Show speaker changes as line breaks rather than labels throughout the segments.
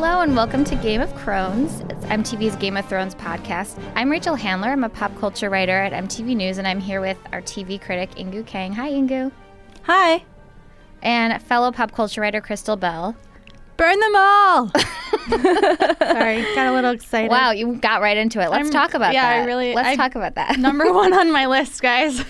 Hello and welcome to Game of Crones. It's MTV's Game of Thrones podcast. I'm Rachel Handler. I'm a pop culture writer at MTV News, and I'm here with our TV critic Inkoo Kang. Hi, Ingu.
Hi.
And fellow pop culture writer Crystal Bell.
Burn them all. Sorry, got a little excited.
Wow, you got right into it. Let's
I'm-
talk about that.
yeah, I really-
Let's
I-
talk about that.
Number one on my list, guys.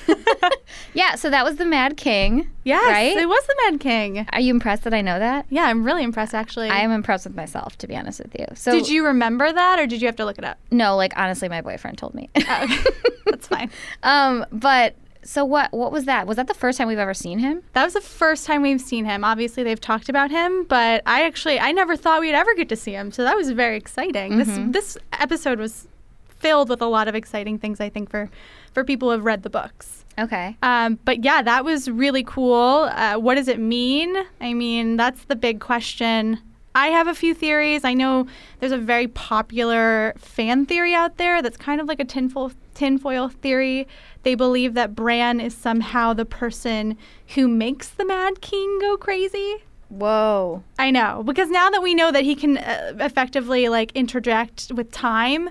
yeah, so that was the Mad King.
yes,
Right?
it was the Mad King.
Are you impressed that I know that?
Yeah, I'm really impressed, actually.
I am impressed with myself, to be honest with you. So
did you remember that, or did you have to look it up?
No, like honestly, my boyfriend told me.
Oh, okay. That's fine.
um, but so what? What was that? Was that the first time we've ever seen him?
That was the first time we've seen him. Obviously, they've talked about him, but I actually I never thought we'd ever get to see him. So that was very exciting. This this episode was filled with a lot of exciting things. I think for for people who have read the books.
Okay.
Um, but yeah, that was really cool. Uh, what does it mean? I mean, that's the big question. I have a few theories. I know there's a very popular fan theory out there that's kind of like a tinfoil, tinfoil theory. They believe that Bran is somehow the person who makes the Mad King go crazy.
Whoa.
I know because now that we know that he can uh, effectively like interject with time,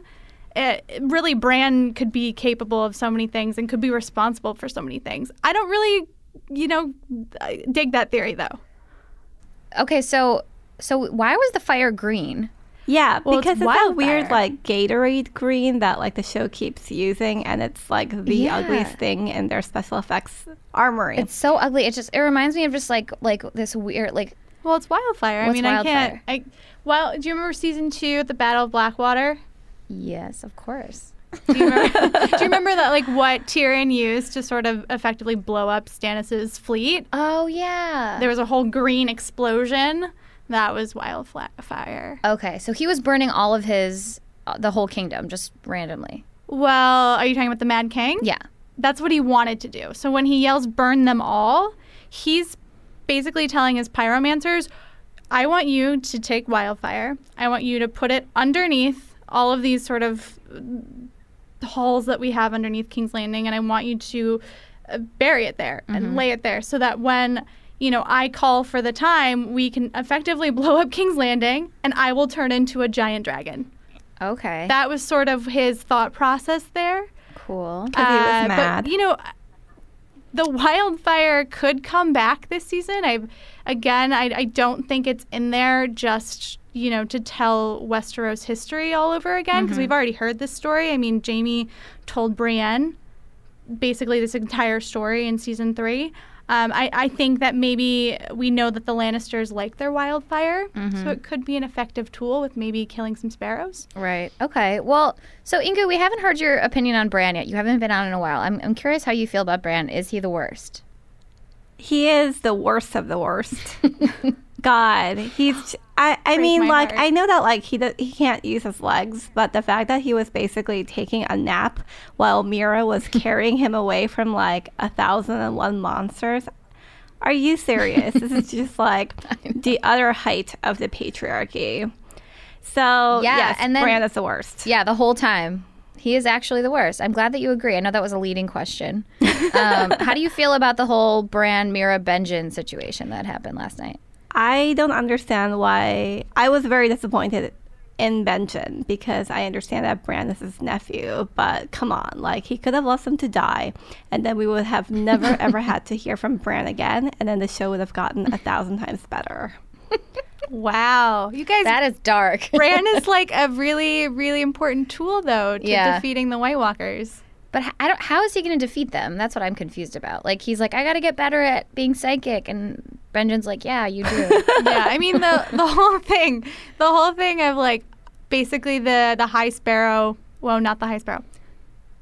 it, really Bran could be capable of so many things and could be responsible for so many things. I don't really, you know, uh, dig that theory though.
Okay, so so why was the fire green?
Yeah,
Well,
because it's, that weird like Gatorade green that like the show keeps using, and it's like the
Yeah.
ugliest thing in their special effects armory.
It's so ugly. It just it reminds me of just like like this weird like
Well, it's wildfire. I
What's
mean, I can't. I well, do you remember season two, the Battle of Blackwater?
yes, of course.
Do you remember? do you remember that like what Tyrion used to sort of effectively blow up Stannis's fleet?
Oh yeah.
There was a whole green explosion. That was wildfire.
okay, so he was burning all of his uh, the whole kingdom just randomly.
Well, are you talking about the Mad King?
Yeah.
That's what he wanted to do. So when he yells burn them all, he's basically telling his pyromancers, I want you to take wildfire. I want you to put it underneath all of these sort of uh, halls that we have underneath King's Landing and I want you to uh, bury it there and lay it there so that when you know, I call for the time, we can effectively blow up King's Landing and I will turn into a giant dragon.
Okay.
That was sort of his thought process there.
cool.
'Cause he was
Uh,
mad.
But, you know, the wildfire could come back this season. I, again, I, I don't think it's in there just you know to tell Westeros history all over again because we've already heard this story. I mean, Jaime told Brienne basically this entire story in season three. Um, I, I think that maybe we know that the Lannisters like their wildfire, so it could be an effective tool with maybe killing some sparrows.
Right. Okay. Well, so Inkoo, we haven't heard your opinion on Bran yet. You haven't been on in a while. I'm I'm curious how you feel about Bran. Is he the worst?
he is the worst of the worst. God, he's. I. I
Break
mean, like
heart.
I know that like he do, he can't use his legs, but the fact that he was basically taking a nap while Meera was carrying him away from like a thousand and one monsters. Are you serious? this is just like the other height of the patriarchy. So
Yeah,
yes,
and then-
Bran is the worst.
Yeah, the whole time. He is actually the worst. I'm glad that you agree. I know that was a leading question. Um, how do you feel about the whole Bran Meera Benjen situation that happened last night?
I don't understand why. I was very disappointed in Benjen because I understand that Bran is his nephew, but come on, like he could have left him to die, and then we would have never ever had to hear from Bran again, and then the show would have gotten a thousand times better.
Wow, you guys
That is dark.
Bran is like a really, really important tool, though, to
Yeah.
defeating the White Walkers.
But I don't, how is he going to defeat them? That's what I'm confused about. Like he's like, I got to get better at being psychic, and Benjen's like, Yeah, you do.
yeah, I mean the the whole thing, the whole thing of like basically the the High Sparrow. Well, not the High Sparrow.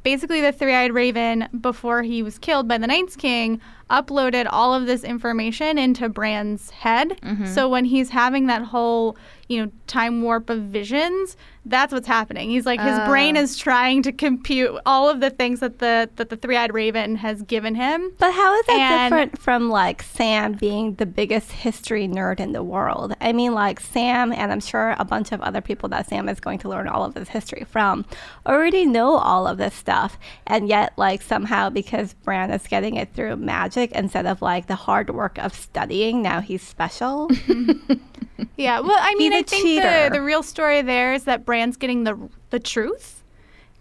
Basically, the three-eyed raven before he was killed by the Night's King uploaded all of this information into Bran's head. Mm-hmm. So when he's having that whole you know time warp of visions, that's what's happening. He's like his brain
Oh.
is trying to compute all of the things that the that the three-eyed raven has given him.
But how is that
And-
different from like Sam being the biggest history nerd in the world? I mean, like Sam, and I'm sure a bunch of other people that Sam is going to learn all of this history from, already know all of this stuff, and yet, like somehow, because Bran is getting it through magic instead of like the hard work of studying, now he's special.
Yeah, well, I mean, I think
cheater.
the the real story there is that Bran's getting the the truth.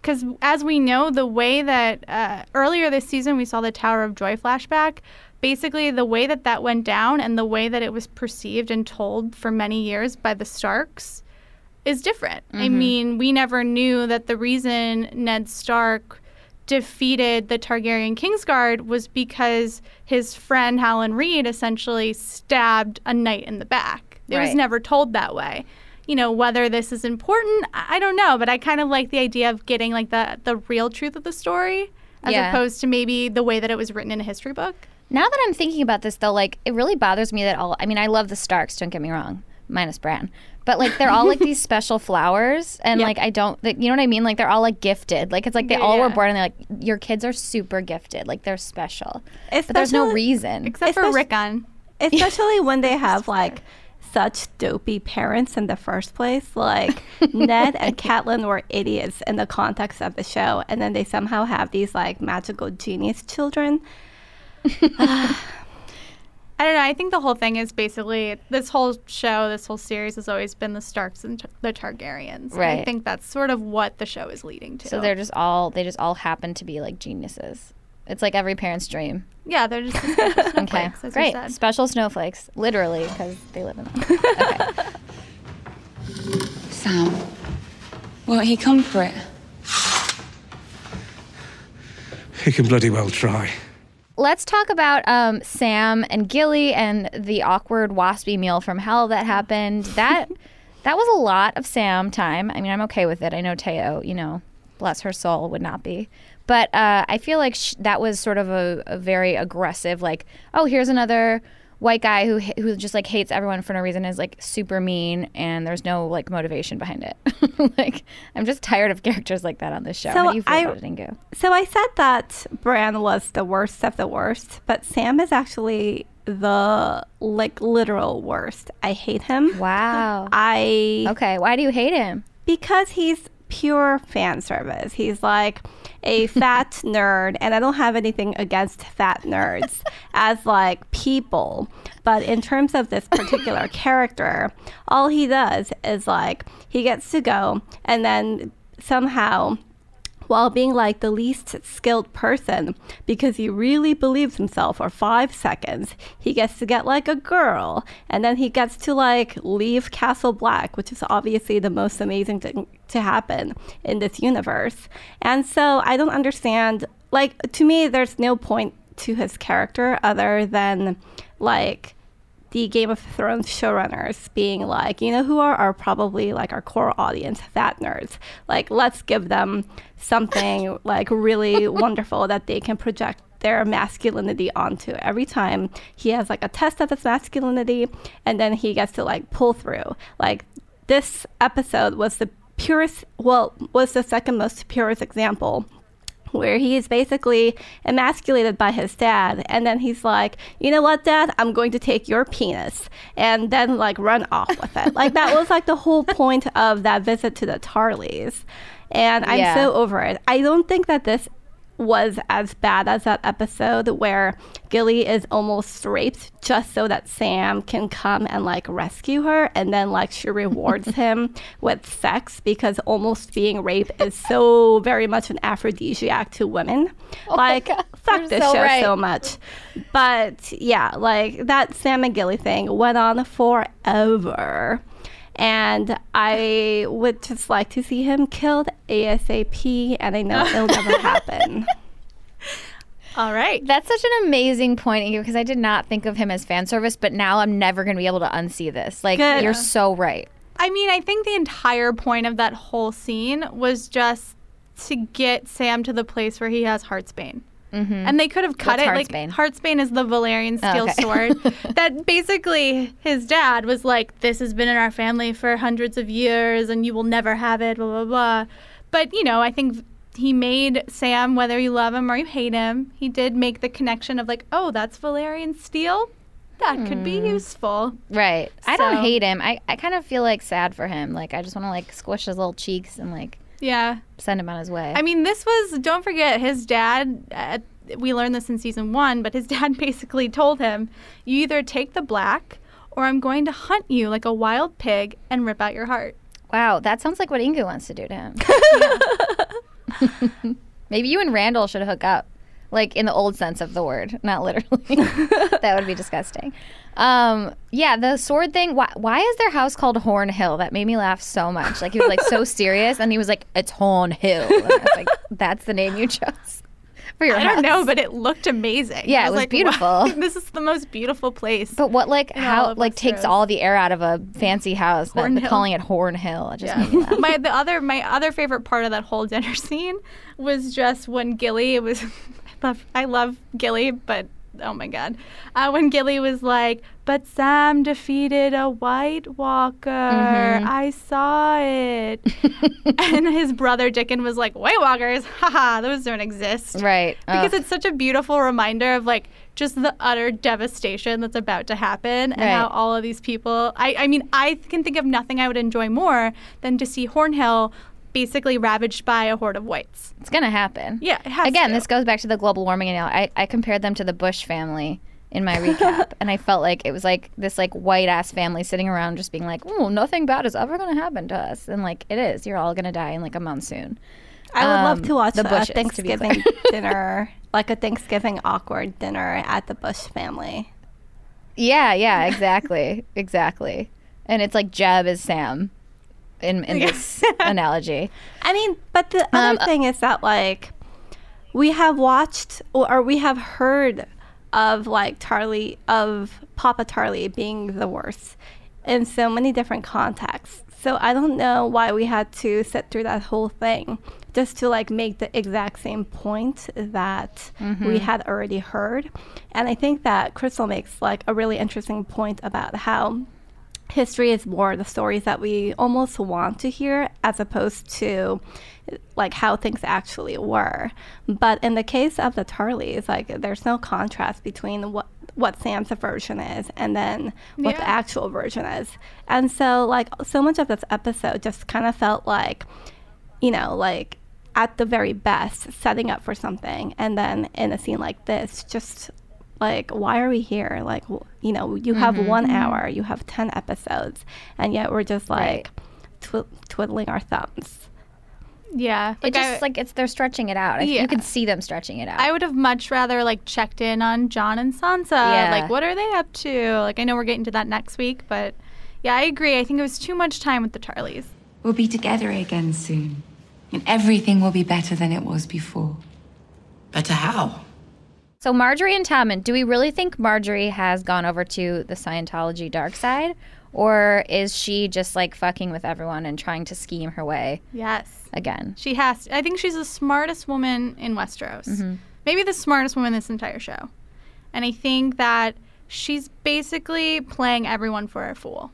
Because as we know, the way that uh, earlier this season we saw the Tower of Joy flashback, basically the way that that went down and the way that it was perceived and told for many years by the Starks is different. I mean, we never knew that the reason Ned Stark defeated the Targaryen Kingsguard was because his friend Howland Reed essentially stabbed a knight in the back. It was never told that way. You know, whether this is important, I I don't know, but I kind of like the idea of getting like the the real truth of the story as
Yeah.
opposed to maybe the way that it was written in a history book.
Now that I'm thinking about this, though, like it really bothers me that all. I mean, I love the Starks. Don't get me wrong, minus Bran, but like they're all like these special flowers, and
Yeah.
like I don't. Like, you know what I mean? Like they're all like gifted. Like it's like they
Yeah,
all were born, and they're like your kids are super gifted. Like they're special, but there's no reason.
Except for
Especially-
Rickon.
Especially when they have like such dopey parents in the first place. Like Ned and Catelyn were idiots in the context of the show, and then they somehow have these like magical genius children.
I don't know. I think the whole thing is basically this whole show, this whole series has always been the Starks and Tar- the Targaryens. And I think that's sort of what the show is leading to.
So they're just all they just all happen to be like geniuses. It's like every parent's dream.
yeah, they're just the special
Okay,
snowflakes, as
great.
said.
Special snowflakes, literally, because they live in them. Okay.
Sam, won't he come for it?
He can bloody well try.
Let's talk about um, Sam and Gilly and the awkward waspy meal from hell that happened. That that was a lot of Sam time. I mean, I'm okay with it. I know Teo, you know, bless her soul, would not be. But uh, I feel like sh- that was sort of a, a very aggressive, like, oh, here's another white guy who who just like hates everyone for no reason is like super mean and there's no like motivation behind it. like I'm just tired of characters like that on this show.
So
How do you feel
I- So I said that Bran was the worst of the worst, but Sam is actually the like literal worst. I hate him.
Wow.
I
Okay, why do you hate him?
because he's pure fan service. He's like a fat nerd, and I don't have anything against fat nerds as like people. But in terms of this particular character, all he does is like he gets to go and then somehow while being like the least skilled person because he really believes himself for five seconds. He gets to get like a girl, and then he gets to like leave Castle Black, which is obviously the most amazing thing to happen in this universe. And so I don't understand, like, to me, there's no point to his character other than like the Game of Thrones showrunners being like, you know, who are, are probably like our core audience, fat nerds. Like, let's give them something like really wonderful that they can project their masculinity onto every time he has like a test of his masculinity and then he gets to like pull through. Like, this episode was the purest, well, was the second most purest example where he is basically emasculated by his dad. And then he's like you know what dad? I'm going to take your penis and then like run off with it. Like that was like the whole point of that visit to the Tarlys. And i'm
Yeah.
so over it. I don't think that this was as bad as that episode where Gilly is almost raped just so that Sam can come and like rescue her and then like she rewards him with sex because almost being raped is so very much an aphrodisiac to women. Oh
like
fuck
you're
this
so
show
right.
so much. But yeah, like that Sam and Gilly thing went on forever. And I would just like to see him killed ASAP, and I know it'll never happen.
All right.
That's such an amazing point, Inkoo, because I did not think of him as fan service, but now I'm never going to be able to unsee this. Like,
Good.
you're so right.
I mean, I think the entire point of that whole scene was just to get Sam to the place where he has Heartsbane. And they could have cut
What's
it like
Heartsbane?
Heartsbane is the Valyrian
Oh,
steel
okay.
sword that basically his dad was like, "This has been in our family for hundreds of years, and you will never have it." Blah blah blah. But you know, I think he made Sam, whether you love him or you hate him, he did make the connection of like, "Oh, that's Valyrian steel. That could be
Hmm.
useful."
Right. I don't hate him. I, I kind of feel like sad for him. Like, I just want to, like, squish his little cheeks and, like,
Yeah.
send him on his way.
I mean, this was, don't forget, his dad, uh, we learned this in season one, but his dad basically told him, you either take the black or I'm going to hunt you like a wild pig and rip out your heart.
Wow, that sounds like what Inkoo wants to do to him. Maybe you and Randyll should hook up, like in the old sense of the word, not literally. that would be disgusting. Um, yeah, the sword thing. Why, why is their house called Horn Hill? That made me laugh so much. Like he was like so serious, and he was like, "It's Horn Hill." And I was like, "That's the name you chose for your
I
house."
don't know, but it looked amazing.
Yeah,
I
it was
like,
beautiful.
wow, this is the most beautiful place.
But what like how like takes all the air out of a fancy house?
Horn
calling it Horn Hill. It just
Yeah.
made me laugh.
my the other my other favorite part of that whole dinner scene was just when Gilly it was I love I love Gilly, but oh my god. Uh, when Gilly was like, But Sam defeated a White Walker.
Mm-hmm.
I saw it. and his brother Dickon was like, White Walkers, haha, those don't exist.
Right.
Because
Ugh.
it's such a beautiful reminder of like just the utter devastation that's about to happen and
Right.
how all of these people I, I mean I can think of nothing I would enjoy more than to see Hornhill basically ravaged by a horde of whites.
it's gonna happen.
Yeah, it has
Again,
to.
this goes back to the global warming and I, I compared them to the Bush family in my recap, and I felt like it was like this like white ass family sitting around just being like, "Oh, nothing bad is ever gonna happen to us," and like it is. You're all gonna die in like a monsoon.
I would
Um,
love to watch
the
a
Bushes, to be
Thanksgiving dinner, like a Thanksgiving awkward dinner at the Bush family.
Yeah, yeah, exactly, exactly. And it's like Jeb is Sam in in this analogy.
I mean, but the other
Um,
thing is that like we have watched or, or we have heard of like Tarly of Papa Tarly being the worst in so many different contexts. So I don't know why we had to sit through that whole thing just to like make the exact same point that we had already heard. And I think that Crystal makes like a really interesting point about how history is more the stories that we almost want to hear as opposed to like how things actually were. But in the case of the Tarlys like there's no contrast between what what sam's version is and then what the actual version is. And so like so much of this episode just kind of felt like you know like at the very best setting up for something and then in a scene like this just like why are we here like you know you have mm-hmm. one mm-hmm. hour you have 10 episodes and yet we're just like twi- twiddling our thumbs
yeah.
It
Like,
just
I,
like it's they're stretching it out.
Yeah.
You can see them stretching it out.
I would have much rather like checked in on Jon and Sansa.
Yeah.
Like what are they up to? Like I know we're getting to that next week, but yeah, I agree. I think it was too much time with the charlies
We'll be together again soon. And everything will be better than it was before.
Better how?
So Margaery and Tommen, do we really think Margaery has gone over to the Scientology dark side? Or is she just like fucking with everyone and trying to scheme her way
Yes.
again?
She has. I think she's the smartest woman in Westeros.
Mm-hmm.
Maybe the smartest woman in this entire show. And I think that she's basically playing everyone for a fool.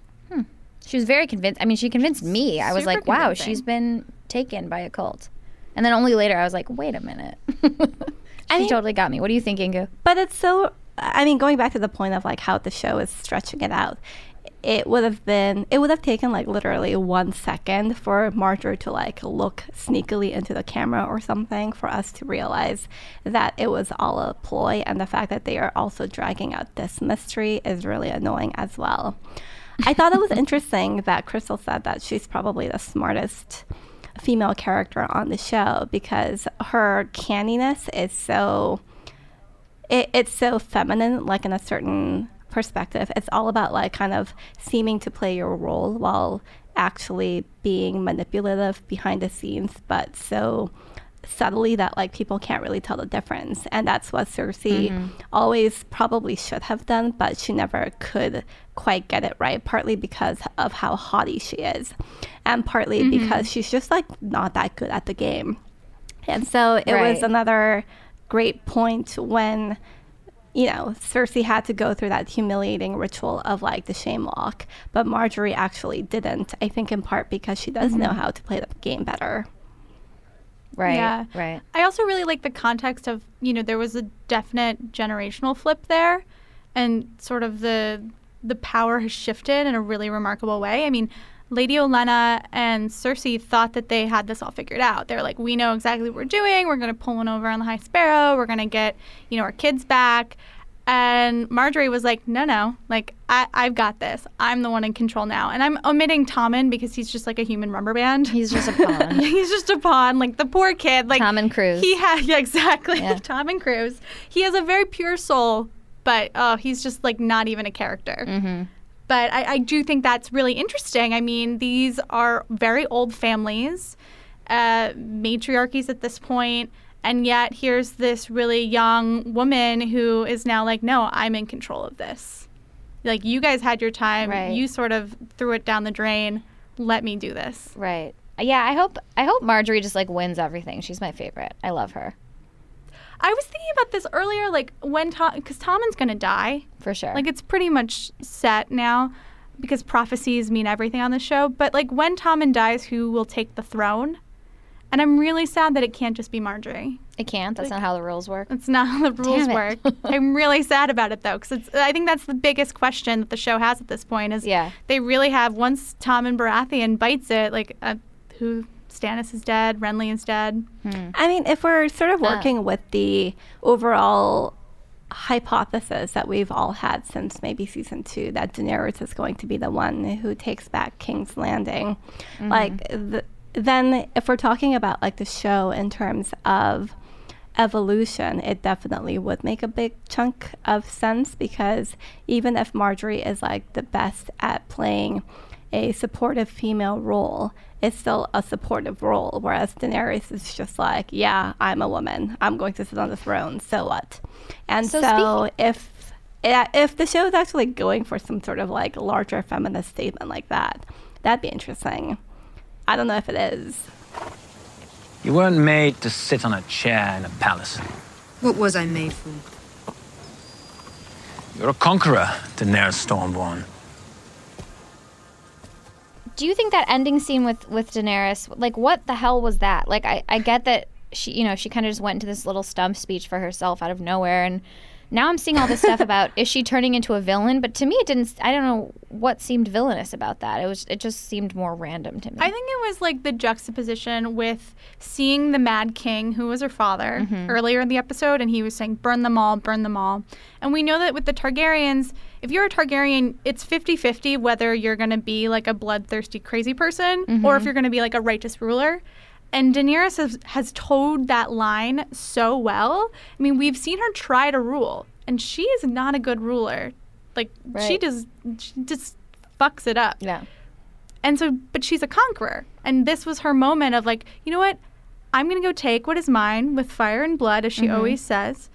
She was very convinced. I mean, she convinced me. I was
Super
like, wow,
convincing.
she's been taken by a cult. And then only later I was like, wait a minute. she
mean-
totally got me. What do you think, Inkoo?
but it's so i mean going back to the point of like how the show is stretching it out it would have been it would have taken like literally one second for margaery to like look sneakily into the camera or something for us to realize that it was all a ploy and the fact that they are also dragging out this mystery is really annoying as well i thought it was interesting that crystal said that she's probably the smartest female character on the show because her canniness is so it, it's so feminine, like in a certain perspective. It's all about like kind of seeming to play your role while actually being manipulative behind the scenes, but so subtly that like people can't really tell the difference. And that's what Cersei mm-hmm. always probably should have done, but she never could quite get it right, partly because of how haughty she is, and partly mm-hmm. because she's just like not that good at the game. And so it was another great point when, you know, Cersei had to go through that humiliating ritual of like the shame walk, but Margaery actually didn't. I think in part because she does know mm-hmm. how to play the game better.
Right.
Yeah.
Right.
I also really like the context of, you know, there was a definite generational flip there and sort of the the power has shifted in a really remarkable way. I mean, Lady Olenna and Cersei thought that they had this all figured out. They're like, we know exactly what we're doing. We're going to pull one over on the High Sparrow. We're going to get, you know, our kids back. And Margaery was like, no, no, like, I, I've got this. I'm the one in control now. And I'm omitting Tommen because he's just like a human rubber band.
He's just a pawn.
he's just a pawn. Like, the poor kid. Like,
Tom and Cruise.
He has, yeah, exactly.
Yeah.
Tom and Cruise. He has a very pure soul, but oh, he's just like not even a character.
Mm-hmm.
But I, I do think that's really interesting. I mean, these are very old families, uh, matriarchies at this point, and yet here's this really young woman who is now like, no, I'm in control of this. Like, you guys had your time.
Right.
You sort of threw it down the drain. Let me do this.
Right. Yeah, I hope I hope Margaery just like wins everything. She's my favorite. I love her
I was thinking about this earlier, like when Tom, because Tommen's gonna die.
for sure.
Like it's pretty much set now because prophecies mean everything on the show. But like when Tommen dies, who will take the throne? And I'm really sad that it can't just be Margaery.
it can't. That's not how the rules work.
That's not how the rules work. I'm really sad about it though, because I think that's the biggest question that the show has at this point. Is
Yeah.
they really have once Tommen Baratheon bites it, like uh, who Stannis is dead, Renly is dead.
I mean, if we're sort of working with the overall hypothesis that we've all had since maybe season two, that Daenerys is going to be the one who takes back King's Landing, like, th- then if we're talking about like the show in terms of evolution, it definitely would make a big chunk of sense because even if Margaery is like the best at playing a supportive female role, it's still a supportive role. Whereas Daenerys is just like, yeah, I'm a woman. I'm going to sit on the throne. So what? And
So
so, if if the show is actually going for some sort of like larger feminist statement like that, that'd be interesting. I don't know if it is.
You weren't made to sit on a chair in a palace.
What was I made for?
You're a conqueror, Daenerys Stormborn.
Do you think that ending scene with with Daenerys, like what the hell was that? Like I I get that she, you know, she kind of just went into this little stump speech for herself out of nowhere and now I'm seeing all this stuff about is she turning into a villain, but to me it didn't I don't know what seemed villainous about that. It was it just seemed more random to me.
I think it was like the juxtaposition with seeing the Mad King, who was her father, mm-hmm. earlier in the episode, and he was saying, burn them all, burn them all. And we know that with the Targaryens, if you're a Targaryen, it's 50 50 whether you're going to be like a bloodthirsty, crazy person or if mm-hmm. you're going to be like a righteous ruler. And Daenerys has, has towed that line so well. I mean, we've seen her try to rule, and she is not a good ruler. Like, she just, she just fucks it up.
yeah.
And so, but she's a conqueror. And this was her moment of like, you know what? I'm going to go take what is mine with fire and blood, as she mm-hmm. always says.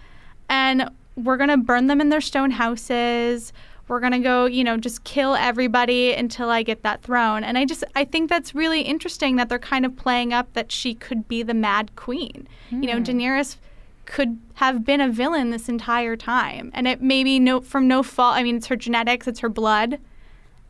And we're going to burn them in their stone houses. We're going to go, you know, just kill everybody until I get that throne. And I just, I think that's really interesting that they're kind of playing up that she could be the mad queen. You know, hmm. Daenerys could have been a villain this entire time. And it maybe no, from no fault. I mean, it's her genetics, it's her blood.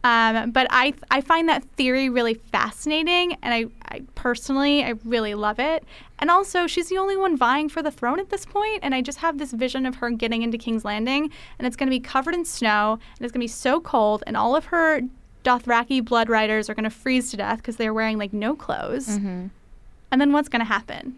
Um, but I I find that theory really fascinating, and I, I personally I really love it. And also, she's the only one vying for the throne at this point, and I just have this vision of her getting into King's Landing, and it's going to be covered in snow, and it's going to be so cold, and all of her Dothraki blood riders are going to freeze to death because they're wearing like no clothes. And then what's going to happen?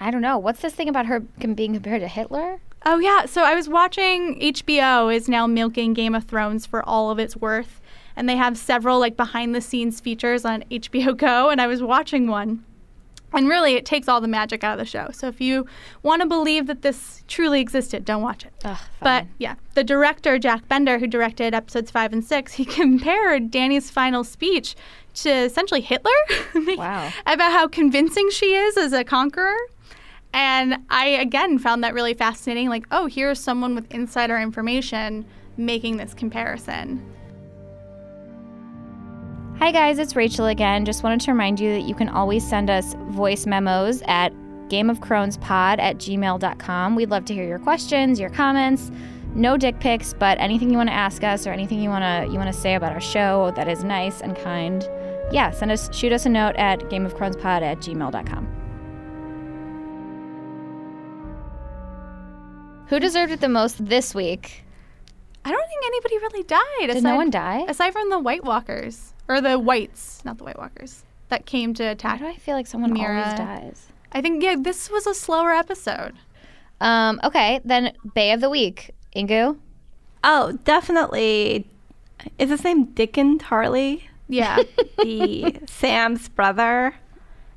I don't know. What's this thing about her being compared to Hitler?
Oh yeah, so I was watching HBO is now milking Game of Thrones for all of its worth, and they have several like behind the scenes features on HBO Go, and I was watching one. And really, it takes all the magic out of the show. So if you want to believe that this truly existed, don't watch it.
Ugh,
But yeah, the director Jack Bender, who directed episodes five and six, he compared Dany's final speech to essentially Hitler.
Wow.
about how convincing she is as a conqueror. And I again found that really fascinating. Like, oh, here's someone with insider information making this comparison.
Hi, guys, it's Rachel again. Just wanted to remind you that you can always send us voice memos at gameofcronespod at gmail.com. We'd love to hear your questions, your comments. No dick pics, but anything you want to ask us or anything you want to you want to say about our show that is nice and kind. Yeah, send us shoot us a note at gameofcronespod at gmail.com. Who deserved it the most this week?
I don't think anybody really died.
Did no one die?
Aside from the White Walkers. Or the Whites, not the White Walkers, that came to
Why
attack.
do I feel like someone
Meera.
always dies?
I think, yeah, this was a slower episode.
Um, okay, then Bay of the Week. Inkoo?
Oh, definitely. Is his name Dickon Harley?
Yeah.
the Sam's brother.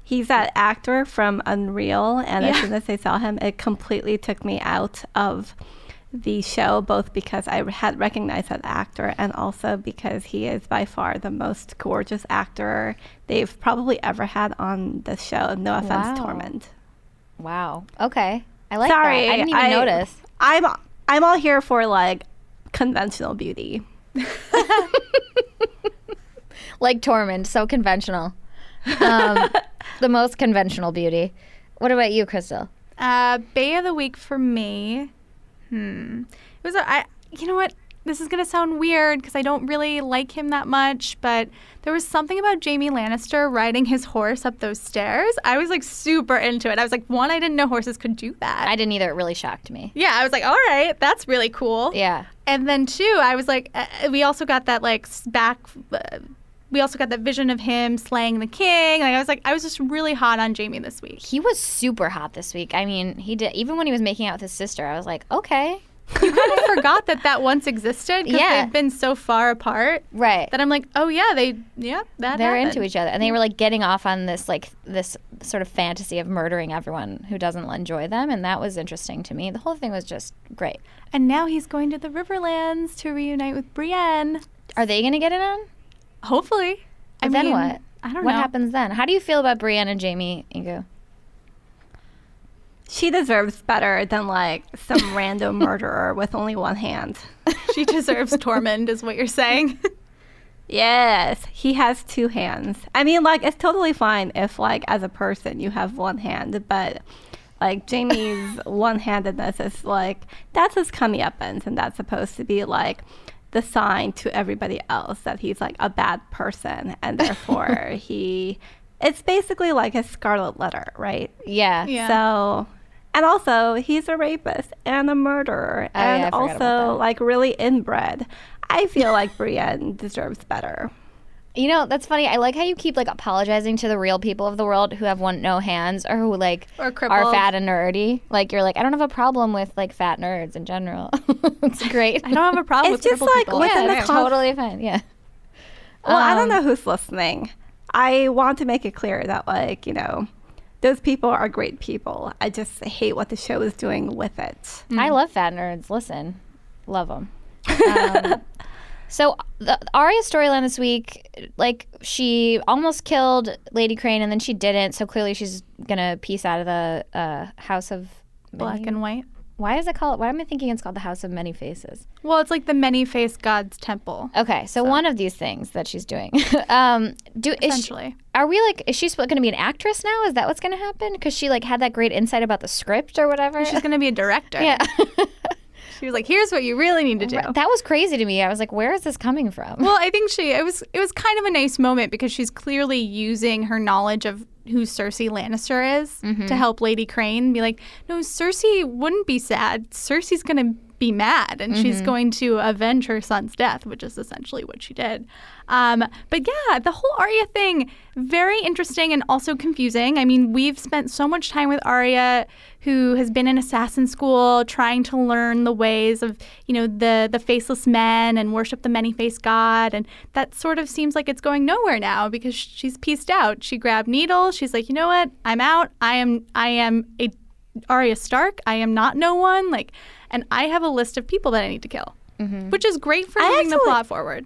He's that actor from Unreal, and as soon as I saw him, it completely took me out of the show, both because I had recognized that actor and also because he is by far the most gorgeous actor they've probably ever had on the show. No offense,
Wow.
Tormund.
Wow. Okay. I like
Sorry,
that. I didn't even notice.
I'm I'm all here for like conventional beauty.
Like Tormund, so conventional. Um, the most conventional beauty. What about you, Crystal?
Uh, Bay of the Week for me. Hmm. It was a, I. You know what? This is gonna sound weird because I don't really like him that much, but there was something about Jaime Lannister riding his horse up those stairs. I was like super into it. I was like, one, I didn't know horses could do that.
I didn't either. It really shocked me.
yeah, I was like, all right, that's really cool.
Yeah.
And then two, I was like, uh, we also got that like back. Uh, we also got that vision of him slaying the king. Like I was like, I was just really hot on Jaime this week.
He was super hot this week. I mean, he did even when he was making out with his sister. I was like, okay, you
kind of forgot that that once existed because
Yeah.
they've been so far apart
right.
that I'm like, oh yeah, they yeah that
They're
happened.
into each other, and they were like getting off on this like this sort of fantasy of murdering everyone who doesn't enjoy them, and that was interesting to me. The whole thing was just great.
And now he's going to the Riverlands to reunite with Brienne.
Are they going to get it on?
Hopefully. I
then
mean,
what?
I don't
what
know.
What happens then? How do you feel about Brienne and Jaime Inkoo?
She deserves better than like some random murderer with only one hand.
She deserves Tormund, is what you're saying.
Yes, he has two hands. I mean, like, it's totally fine if, like, as a person, you have one hand, but, like, Jaime's one handedness is, like, that's his comeuppance, and that's supposed to be, like, the sign to everybody else that he's, like, a bad person, and therefore he. It's basically like a scarlet letter, right?
Yeah.
Yeah.
So, and also he's a rapist and a murderer,
Oh,
and
I forgot about
also like really inbred. I feel like Brienne deserves better.
You know, that's funny. I like how you keep like apologizing to the real people of the world who have one no hands or who like
Or
are
crippled.
fat and nerdy. Like you're like, I don't have a problem with like fat nerds in general. it's great.
I don't have a problem
It's
with
just like
people.
within
yeah,
the
it's
con-
totally fine. Yeah.
Well, I don't
Um,
know who's listening. I want to make it clear that like you know, those people are great people. I just hate what the show is doing with it.
I love fat nerds. Listen, love them. Um, so the Arya storyline this week, like she almost killed Lady Crane and then she didn't. So clearly she's gonna piece out of the uh, House of
Black
Many-
and white.
Why is it called? Why am I thinking it's called the House of Many Faces?
Well, it's like the many-faced god's temple.
Okay, so, one of these things that she's doing. um, do is she,
Essentially.
are we like? Is she going to be an actress now? Is that what's going to happen? Because she like had that great insight about the script or whatever.
She's going to be a director.
yeah,
She was like, "Here's what you really need to do."
that was crazy to me. I was like, where is this coming from?
Well, I think she it was it was kind of a nice moment because she's clearly using her knowledge of who Cersei Lannister is mm-hmm. to help Lady Crane be like, no, Cersei wouldn't be sad. Cersei's gonna be mad and she's going to avenge her son's death, which is essentially what she did. Um, but yeah, the whole Arya thing, very interesting and also confusing. I mean, we've spent so much time with Arya, who has been in assassin school, trying to learn the ways of, you know, the the faceless men and worship the many-faced god, and that sort of seems like it's going nowhere now because she's pieced out. She grabbed Needle. She's like, you know what? I'm out. I am I am a Arya Stark. I am not no one. Like, and I have a list of people that I need to kill, mm-hmm. which is great for moving the plot forward.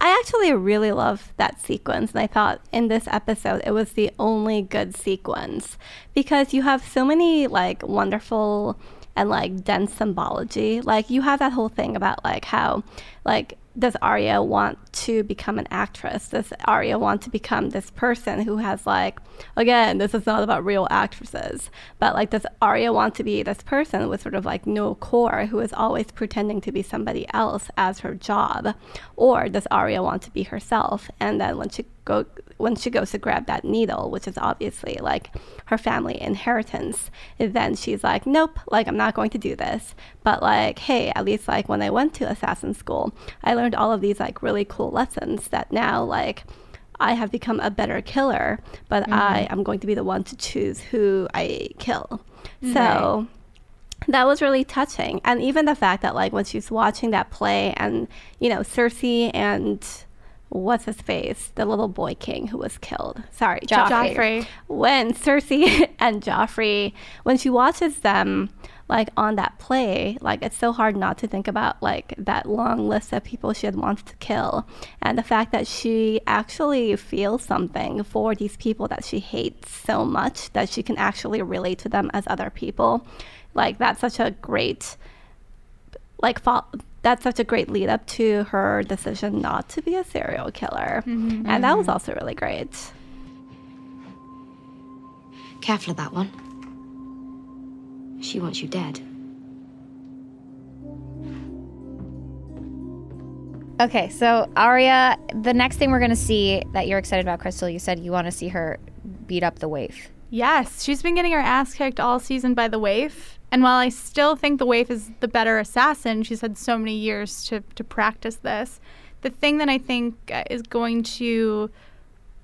I actually really love that sequence, and I thought in this episode it was the only good sequence because you have so many like wonderful and like dense symbology. Like you have that whole thing about like how like does Arya want to become an actress? Does Arya want to become this person who has like again, this is not about real actresses, but like does Arya want to be this person with sort of like no core who is always pretending to be somebody else as her job? Or does Arya want to be herself and then when she go when she goes to grab that needle, which is obviously like her family inheritance, then she's like, Nope, like I'm not going to do this. But like, hey, at least like when I went to assassin school, I learned all of these like really cool lessons that now like I have become a better killer, but I mm-hmm. am going to be the one to choose who I kill. So that was really touching. And even the fact that like when she's watching that play and, you know, Cersei and what's his face, the little boy king who was killed. Sorry,
Joffrey.
Joffrey.
When Cersei and Joffrey, when she watches them like on that play, like it's so hard not to think about like that long list of people she had wants to kill. And the fact that she actually feels something for these people that she hates so much that she can actually relate to them as other people. Like that's such a great like fo- that's such a great lead up to her decision not to be a serial killer. Mm-hmm. And that was mm-hmm. also really great.
Careful of that one. She wants you dead.
Okay, so Arya, the next thing we're going to see that you're excited about, Crystal, you said you want to see her beat up the waif.
Yes, she's been getting her ass kicked all season by the waif. And while I still think the waif is the better assassin, she's had so many years to, to practice this. The thing that I think uh, is going to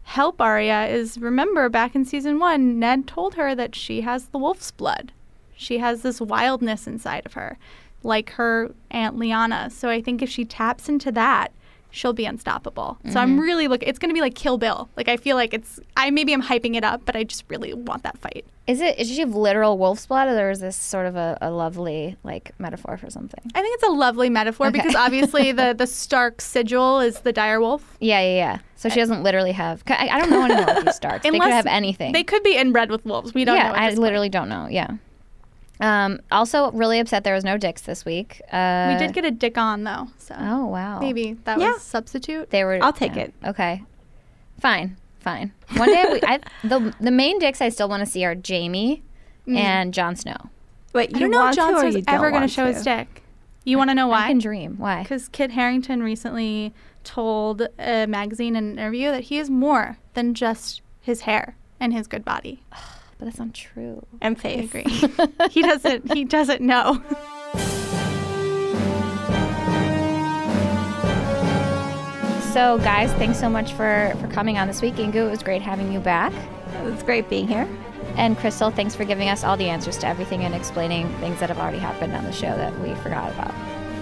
help Arya is remember back in season one, Ned told her that she has the wolf's blood. She has this wildness inside of her, like her Aunt Lyanna. So I think if she taps into that, she'll be unstoppable. So I'm mm-hmm. really looking. It's going to be like Kill Bill. Like I feel like it's. I maybe I'm hyping it up, but I just really want that fight.
Is it? Is she have literal wolf's blood, or is this sort of a, a lovely like metaphor for something?
I think it's a lovely metaphor
Okay.
because obviously the the Stark sigil is the dire wolf.
Yeah, yeah, yeah. So she doesn't literally have. I, I don't know anyone with these Starks. they could have anything.
They could be inbred with wolves. We don't
yeah, I
this point.
literally don't know. Yeah. Um, also, really upset there was no dicks this week. Uh,
We did get a dick on though, so
Oh wow.
maybe that
Yeah.
was substitute.
They were.
I'll take
yeah.
it.
Okay. Fine. Fine. One day, we, I, the the main dicks I still want to see are Jaime and Jon Snow.
Wait, you
I don't know if
want
Jon Snow's ever going to show his dick. You want to know why?
I
why?
can dream. Why?
Because Kit Harington recently told a magazine in an interview that he is more than just his hair and his good body.
But that's not true.
And
I agree. he doesn't. He doesn't know.
So, guys, thanks so much for for coming on this week. Inkoo, it was great having you back.
It was great being here.
And Crystal, thanks for giving us all the answers to everything and explaining things that have already happened on the show that we forgot about.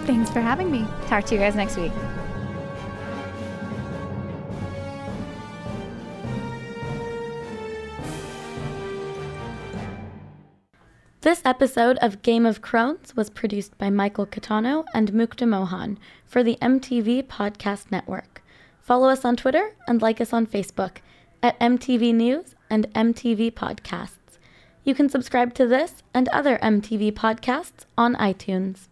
Thanks for having me.
Talk to you guys next week.
This episode of Game of Crones was produced by Michael Catano and Mukta Mohan for the MTV Podcast Network. Follow us on Twitter and like us on Facebook at MTV News and MTV Podcasts. You can subscribe to this and other MTV podcasts on iTunes.